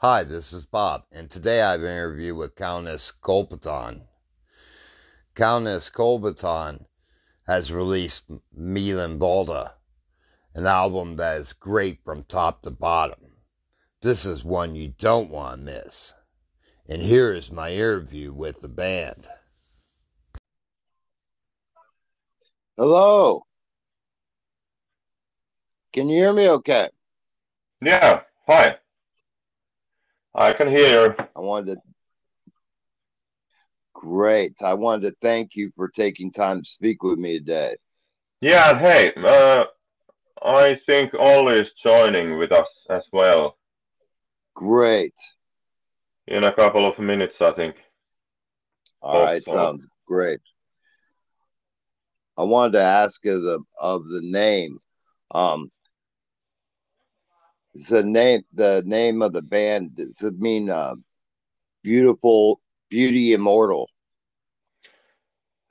Hi, this is Bob, and today I have an interview with Kaunis Kuolematon. Kaunis Kuolematon has released Mielenvalta, an album that is great from top to bottom. This is one you don't want to miss. And here is my interview with the band. Hello. Can you hear me okay? Yeah, hi. I can hear. I wanted to. Great. I wanted to thank you for taking time to speak with me today. Yeah, hey, uh, I think Ollie is joining with us as well. Great. In a couple of minutes, I think. All right, sounds great. I wanted to ask of the of the name. Um, the name the name of the band does it mean uh, beautiful beauty immortal?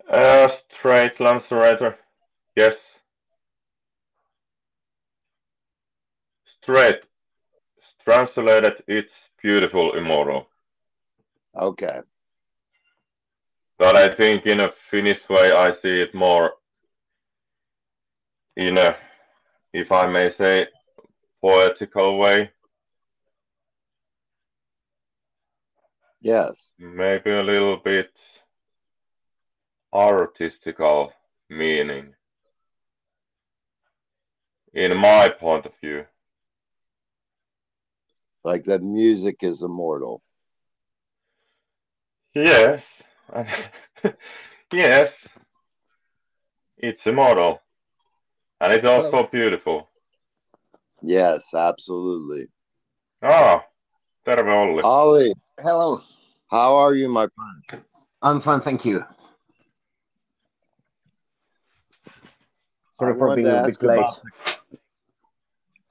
Uh straight lancerator yes. Straight. Translated it's beautiful immortal. Okay. But i think in a finnish way i see it more in a if i may say poetical way. Yes. Maybe a little bit artistical meaning. In my point of view. Like that music is immortal. Yes. yes. It's immortal. And it's also beautiful. Yes, absolutely. Ah, terve Olli. Ollie. Hello. How are you, my friend? I'm fine, thank you. Sorry for being a bit late. The,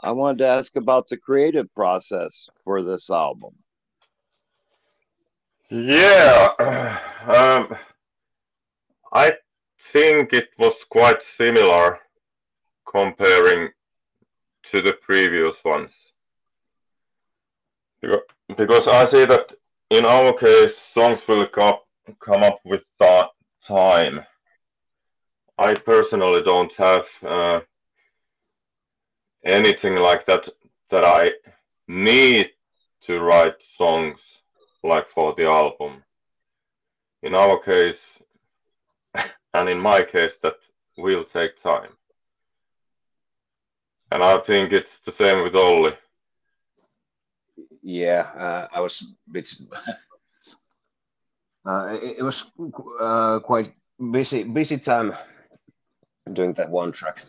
I wanted to ask about the creative process for this album. Yeah, um, I think it was quite similar comparing to the previous ones. Because I see that in our case, songs will come up with time. I personally don't have uh, anything like that that I need to write songs like for the album. In our case, and in my case, that will take time. And I think it's the same with Ollie. Yeah, uh, I was a bit. uh, it, was uh, quite busy, busy time doing that one track.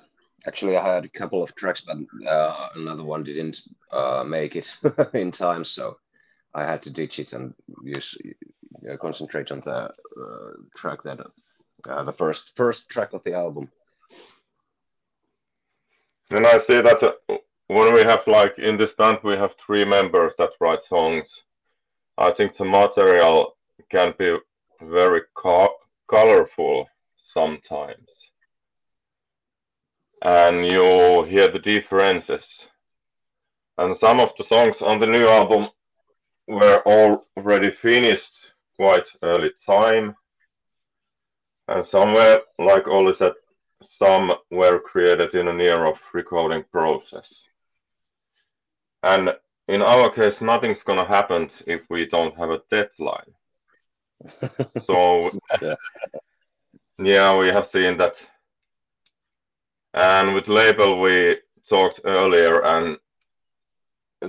Actually, I had a couple of tracks, but uh, another one didn't uh, make it in time, so I had to ditch it and use concentrate on the uh, track that the first first track of the album. And I see that uh, when we have like in this band we have three members that write songs. I think the material can be very co- colorful sometimes, and you hear the differences. And some of the songs on the new album were already finished quite early time, and somewhere, like Ollie said, some were created in a near of recording process. And in our case, nothing's going to happen if we don't have a deadline. so, yeah, we have seen that. And with label, we talked earlier, and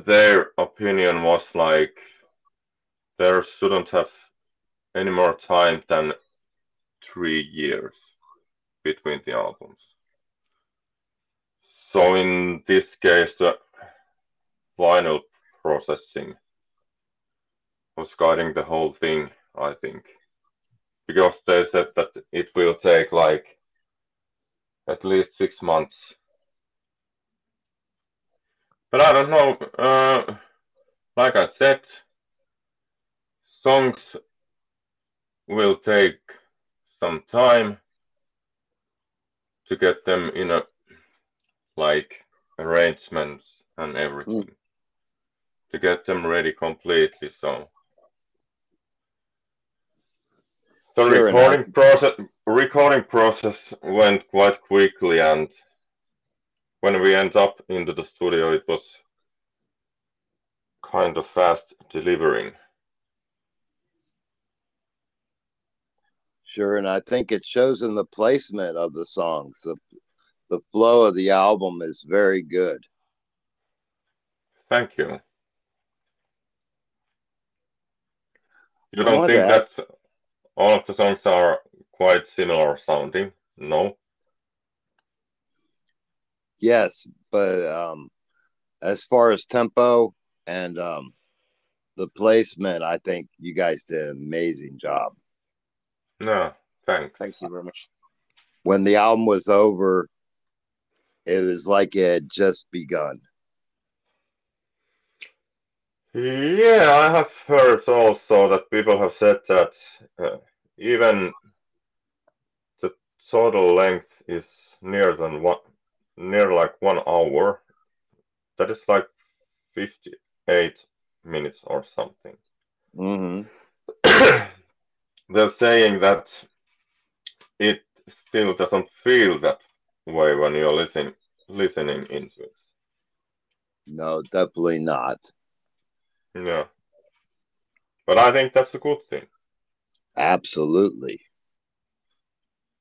their opinion was like there shouldn't have any more time than three years between the albums. So in this case, the vinyl processing was guiding the whole thing, I think, because they said that it will take like at least six months. But I don't know. Uh, like I said, songs will take some time to get them in a like arrangements and everything. Mm. to get them ready completely. So the Sure, recording I- process recording process went quite quickly, and when we end up into the studio, it was kind of fast delivering. Sure, and I think it shows in the placement of the songs. The the flow of the album is very good. Thank you. You don't think that all of the songs are quite similar sounding? No. Yes, but um as far as tempo and um the placement, I think you guys did an amazing job. No. Thanks. Thank you very much. When the album was over, it was like it had just begun. Yeah, I have heard also that people have said that uh, even the total length is near than one, near like one hour. That is like 58 minutes or something. hmm They're saying that it still doesn't feel that way when you're listening listening into it. No, definitely not. Yeah. But I think that's a good thing. Absolutely.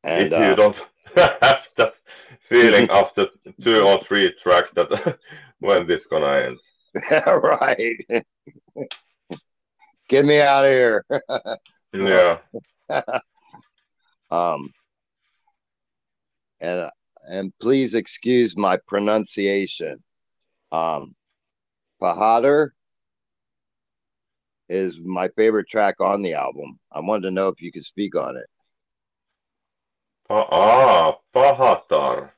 And if you uh, don't have that feeling after two or three tracks that when this gonna end. right. Get me out of here. Yeah. um and and please excuse my pronunciation. Um Pahader is my favorite track on the album. I wanted to know if you could speak on it. Ah, Pahatar.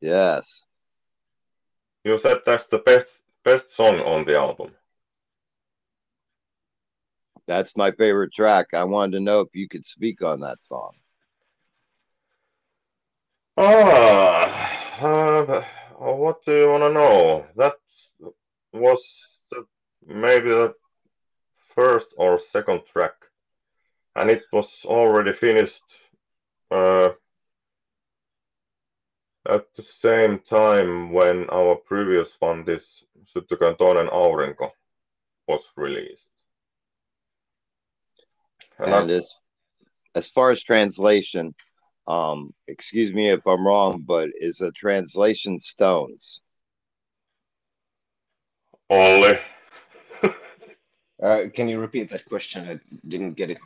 Yes. You said that's the best best song on the album. That's my favorite track. I wanted to know if you could speak on that song. Ah, uh, what do you want to know? That was the, maybe the first or second track, and it was already finished uh, at the same time when our previous one, this Syttykön toinen aurinko, was released. And I- And as as far as translation, um, excuse me if I'm wrong, but is a translation Stones? Only. Uh, can you repeat that question? I didn't get it.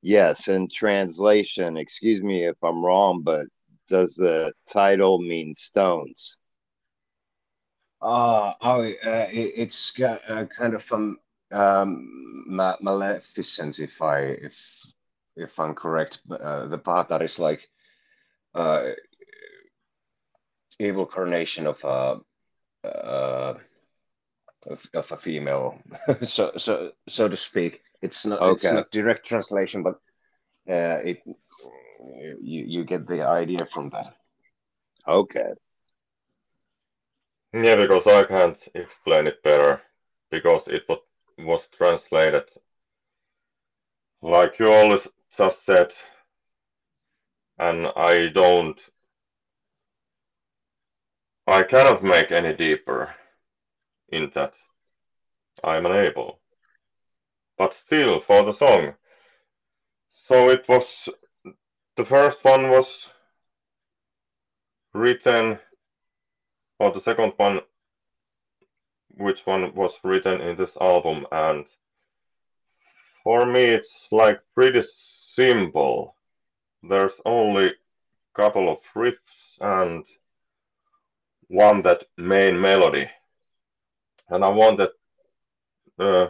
Yes, in translation, excuse me if I'm wrong, but does the title mean stones? Ah, oh, uh, it, it's ki- uh, kind of um, um, ma- maleficent, if I if if I'm correct. Uh, the Pahatar is like uh, evil carnation of a uh, of, of a female, so so so to speak. It's not it's not direct translation, but uh, it you you get the idea from that. Okay. Yeah, because I can't explain it better because it was, was translated like you always just said, and I don't, I cannot make any deeper in that. I'm unable. But still, for the song. So it was, the first one was written for the second one, which one was written in this album, and for me it's like pretty simple. There's only a couple of riffs and one that main melody, and I wanted. Uh,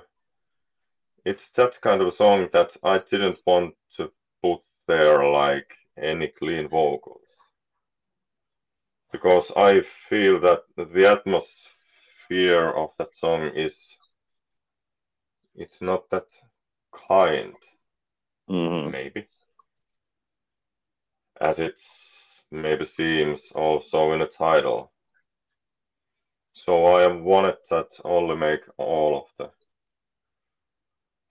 it's that kind of a song that I didn't want to put there like any clean vocals because I feel that the atmosphere of that song is it's not that kind, hmm maybe, as it maybe seems also in the title. So I wanted that only make all of the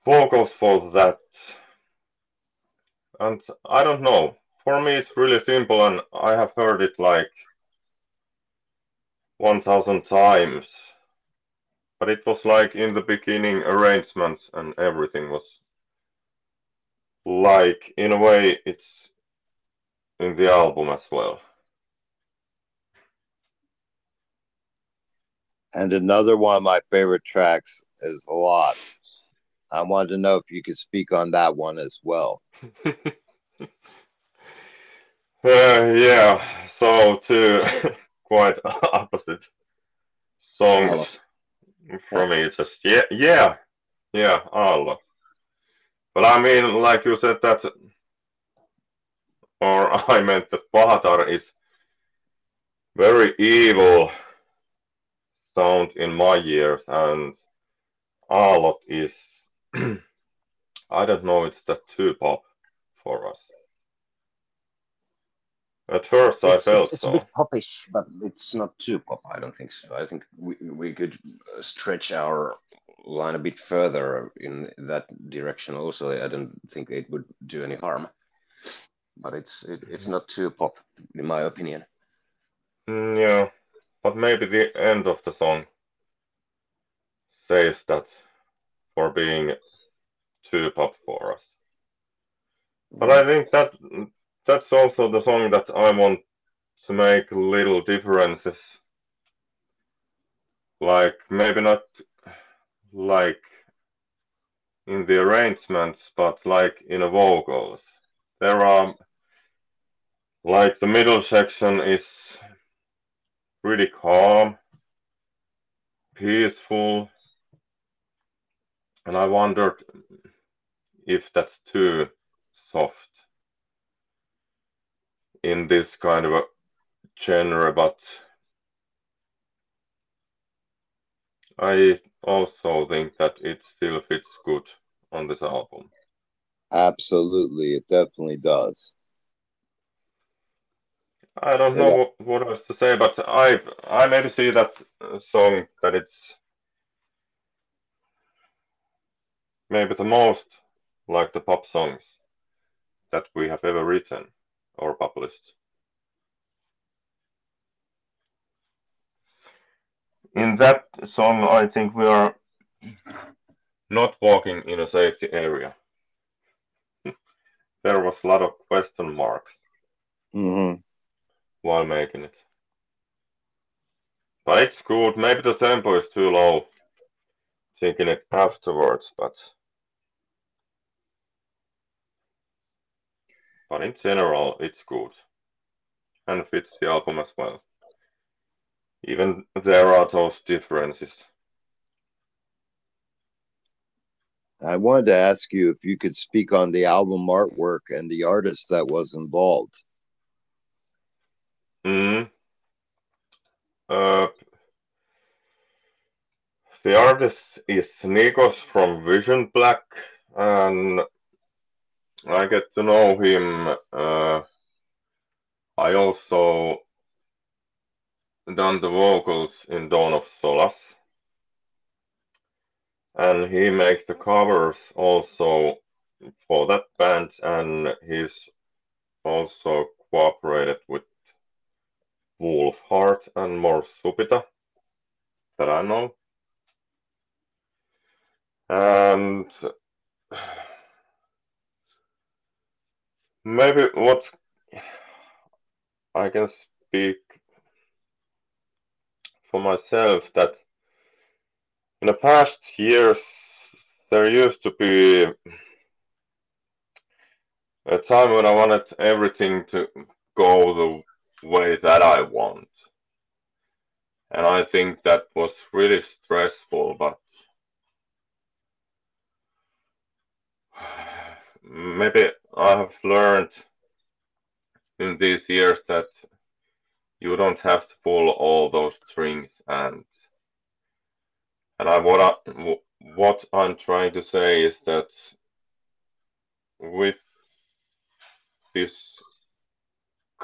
vocals for that. And I don't know. For me, it's really simple, and I have heard it like 1,000 times. But it was like in the beginning, arrangements and everything was like, in a way, it's in the album as well. And another one of my favorite tracks is Aallot. I wanted to know if you could speak on that one as well. uh, yeah, so two quite opposite songs for me. It's just yeah, yeah, yeah, all. But I mean, like you said, that, or I meant that Pahatar is very evil sound in my ears, and Aallot is I don't know, it's the two pop for us. At first, it's, I felt it's, it's so. a bit popish, but it's not too pop. I don't think so. I think we we could stretch our line a bit further in that direction. Also, I don't think it would do any harm. But it's it, it's not too pop, in my opinion. Mm, yeah, but maybe the end of the song says that for being too pop for us. But I think that that's also the song that I want to make little differences. Like maybe not like in the arrangements, but like in the vocals. There are like the middle section is pretty calm, peaceful, and I wondered if that's too soft in this kind of a genre, but I also think that it still fits good on this album. Absolutely, it definitely does. I don't know what, what else to say, but I I maybe see that song that it's maybe the most like the pop songs that we have ever written or published. In that song, I think we are not walking in a safety area. there was a lot of question marks mm-hmm. while making it. But it's good. Maybe the tempo is too low. Thinking it afterwards, but but in general, it's good and fits the album as well. Even there are those differences. I wanted to ask you if you could speak on the album artwork and the artist that was involved. Mm. Uh, the artist is Nikos from Vision Black, and I get to know him. Uh, I also done the vocals in Dawn of Solace. And he makes the covers also for that band and he's also cooperated with Wolfheart and Mors Subita that I know. And maybe what I can speak for myself that in the past years there used to be a time when I wanted everything to go the way that I want. And I think that was really stressful, but maybe I have learned in these years that you don't have to pull all those strings and and I what I what I'm trying to say is that with this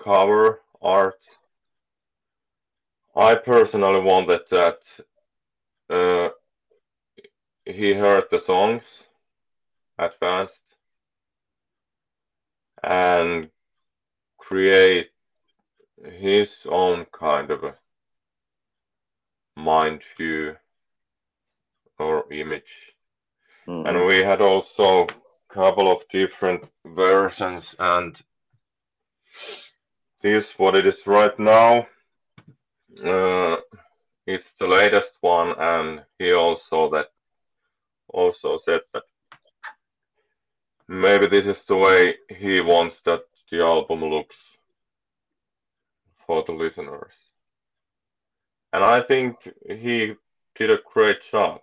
cover art I personally wanted that uh, he heard the songs at first and create his own kind of a mind view or image. Mhm. And we had also a couple of different versions and this what it is right now. Uh, it's the latest one and he also that also said that maybe this is the way he wants that the album looks for the listeners. And I think he did a great job.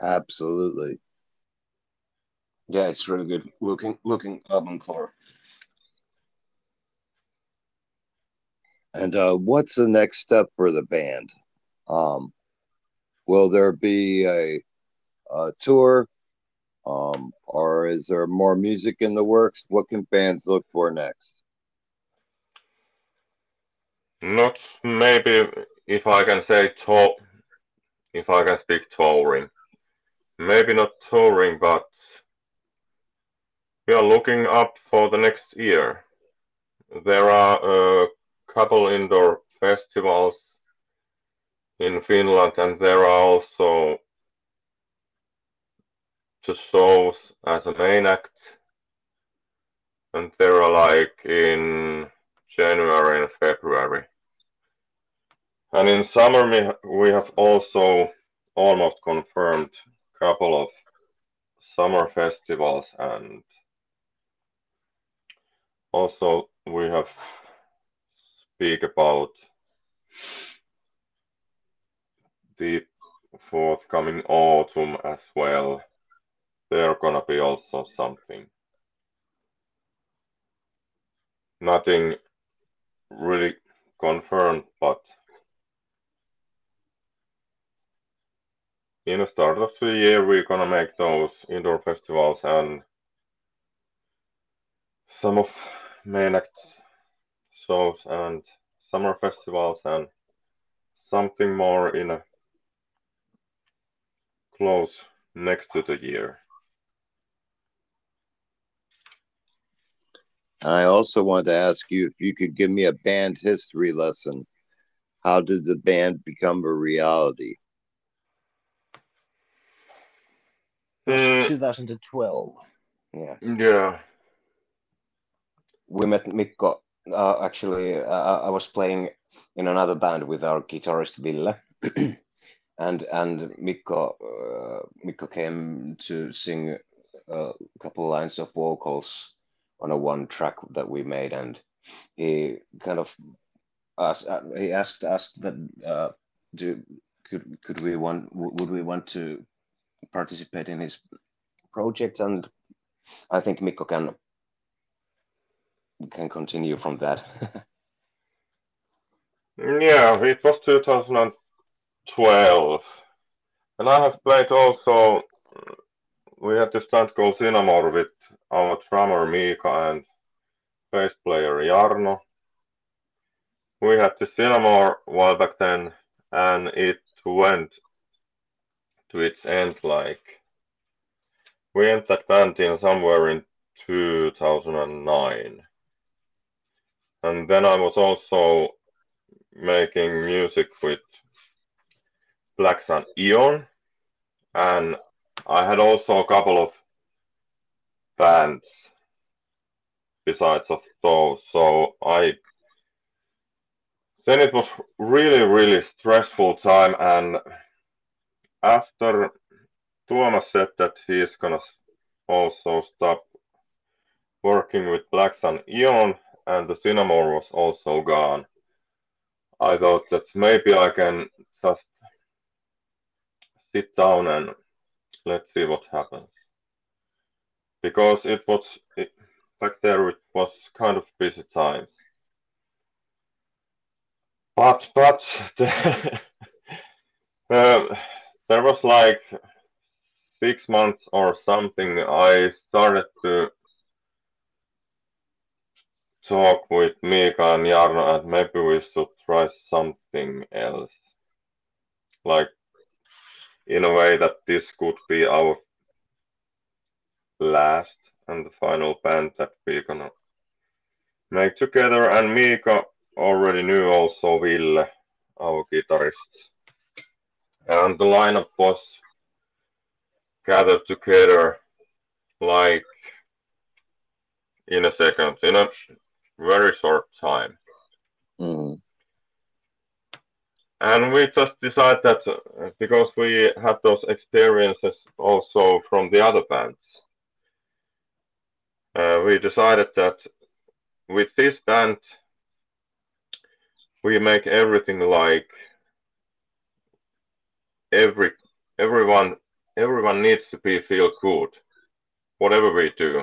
Absolutely. Yeah, it's really good looking looking album cover. And uh, what's the next step for the band? Um, will there be a, a tour, um, or is there more music in the works? What can fans look for next? Not maybe if I can say tour, if I can speak touring. Maybe not touring, but we are looking up for the next year. There are a couple indoor festivals in Finland, and there are also the shows as a main act, and there are like in January and February. And in summer, we have also almost confirmed a couple of summer festivals, and also we have speak about the forthcoming autumn as well. There gonna be also something. Nothing really confirmed, but in the start of the year we're gonna make those indoor festivals and some of main act shows and summer festivals and something more in a close next to the year. I also want to ask you if you could give me a band history lesson. How did the band become a reality? Mm, 2012. Yeah, yeah. we met Mikko. Uh, actually, uh, I was playing in another band with our guitarist Ville, and and Mikko uh, Mikko came to sing a couple lines of vocals on a one track that we made, and he kind of asked, uh, he asked us that uh, do could could we want would we want to participate in his project, and I think Mikko can can continue from that. Yeah, it was 2012. And I have played also, we had this band called Sinamore with our drummer Mika and bass player Jarno. We had the Sinamore while back then, and it went to its end like, we ended that band in somewhere in 2009. And then I was also making music with Black Sun Aeon, and I had also a couple of bands besides of those. So I then it was really really stressful time, and after Tuomas said that he is gonna also stop working with Black Sun Aeon, and the Sinamore was also gone. I thought that maybe I can just sit down and let's see what happens. Because it was it, back there, it was kind of busy times. But but the, uh, there was like six months or something. I started to talk with Mika and Jarno and maybe we should try something else. Like in a way that this could be our last and the final band that we're gonna make together and Mika already knew also Ville, our guitarist. And the lineup was gathered together like in a second, in a very short time. Mm. And we just decided that uh, because we had those experiences also from the other bands, Uh, we decided that with this band, we make everything like every everyone everyone needs to be feel good, whatever we do.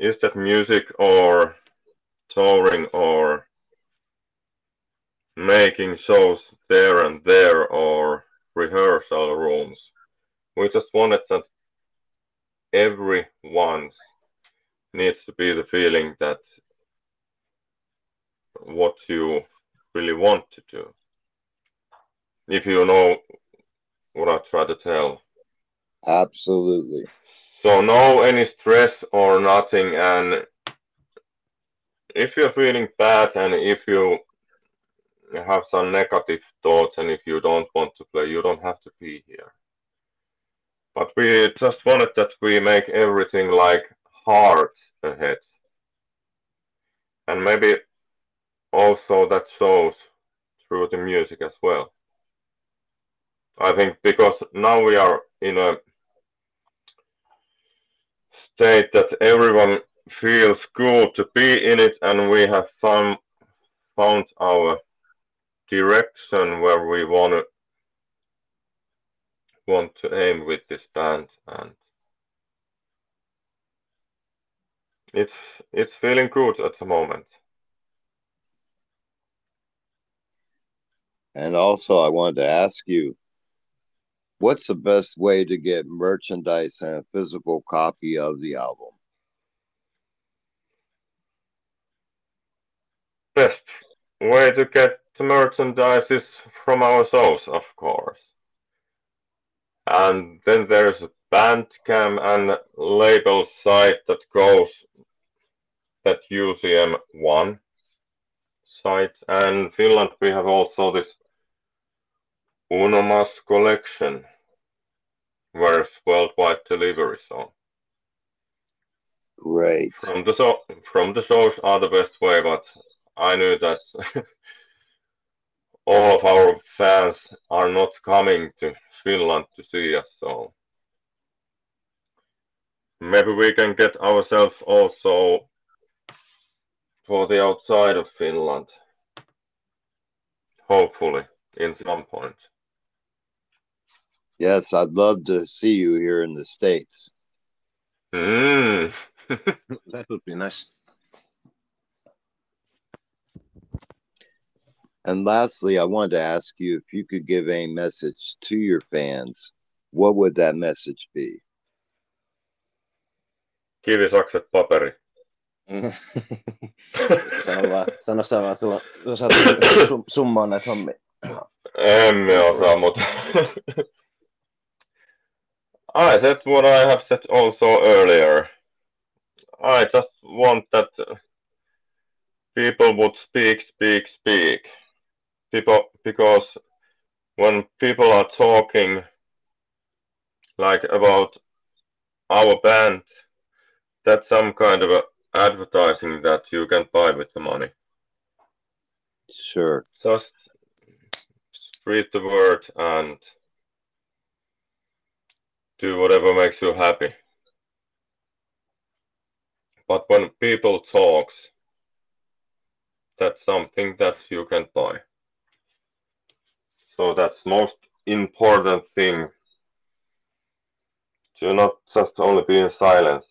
Is that music or touring or making shows there and there or rehearsal rooms? We just wanted that everyone needs to be the feeling that what you really want to do. If you know what I try to tell. Absolutely. So no any stress or nothing and if you're feeling bad and if you have some negative thoughts and if you don't want to play, you don't have to be here. But we just wanted that we make everything like hard ahead. And maybe also that shows through the music as well. I think because now we are in a state that everyone feels good to be in it and we have found found our direction where we want to want to aim with this band and it's it's feeling good at the moment And also, I wanted to ask you, what's the best way to get merchandise and a physical copy of the album? best way to get the merchandise is from ourselves, of course. And then there's a Bandcamp and label site that goes that UCM one site. And Finland we have also this Unomas collection, where it's worldwide delivery. So Great. from the so from the shows are the best way, but I knew that all of our fans are not coming to Finland to see us, so maybe we can get ourselves also for the outside of Finland. Hopefully, in some point. Yes, I'd love to see you here in the States. Mm. That would be nice. And lastly, I wanted to ask you if you could give a message to your fans, what would that message be? Kivisakset paperi. Sano vaan, sano sä vaan, sulla, sä saat sum, summaa näitä hommia. Emme osaa, mutta I said what I have said also earlier. I just want that people would speak, speak, speak. People, because when people are talking like about our band, that's some kind of a advertising that you can buy with the money. Sure. Just spread the word and do whatever makes you happy. But when people talks, that's something that you can buy. So that's most important thing to not just only be in silence.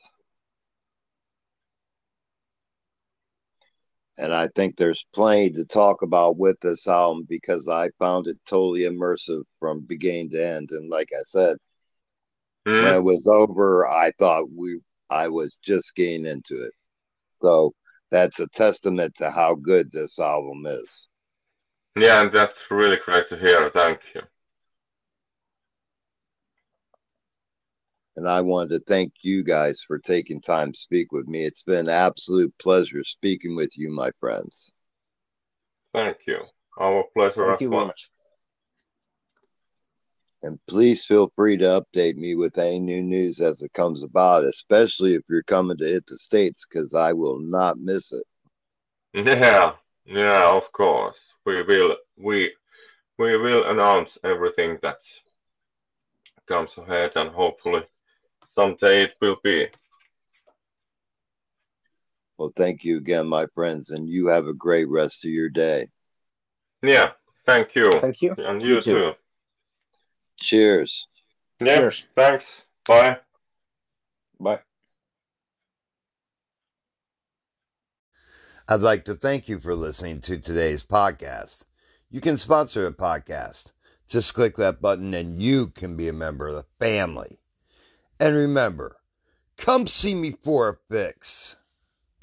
And I think there's plenty to talk about with this album because I found it totally immersive from beginning to end. And like I said, Hmm? when it was over, I thought we I was just getting into it. So that's a testament to how good this album is. Yeah, and that's really great to hear. Thank you. And I wanted to thank you guys for taking time to speak with me. It's been an absolute pleasure speaking with you, my friends. Thank you. Our pleasure Thank as you very well. much. And please feel free to update me with any new news as it comes about, especially if you're coming to hit the States, because I will not miss it. Yeah, yeah, of course. We will we we will announce everything that comes ahead and hopefully someday it will be. Well, thank you again, my friends, and you have a great rest of your day. Yeah, thank you. Thank you. And you You too. too. Cheers. Yeah, Cheers. thanks. Bye. Bye. I'd like to thank you for listening to today's podcast. You can sponsor a podcast. Just click that button and you can be a member of the family. And remember, come see me for a fix.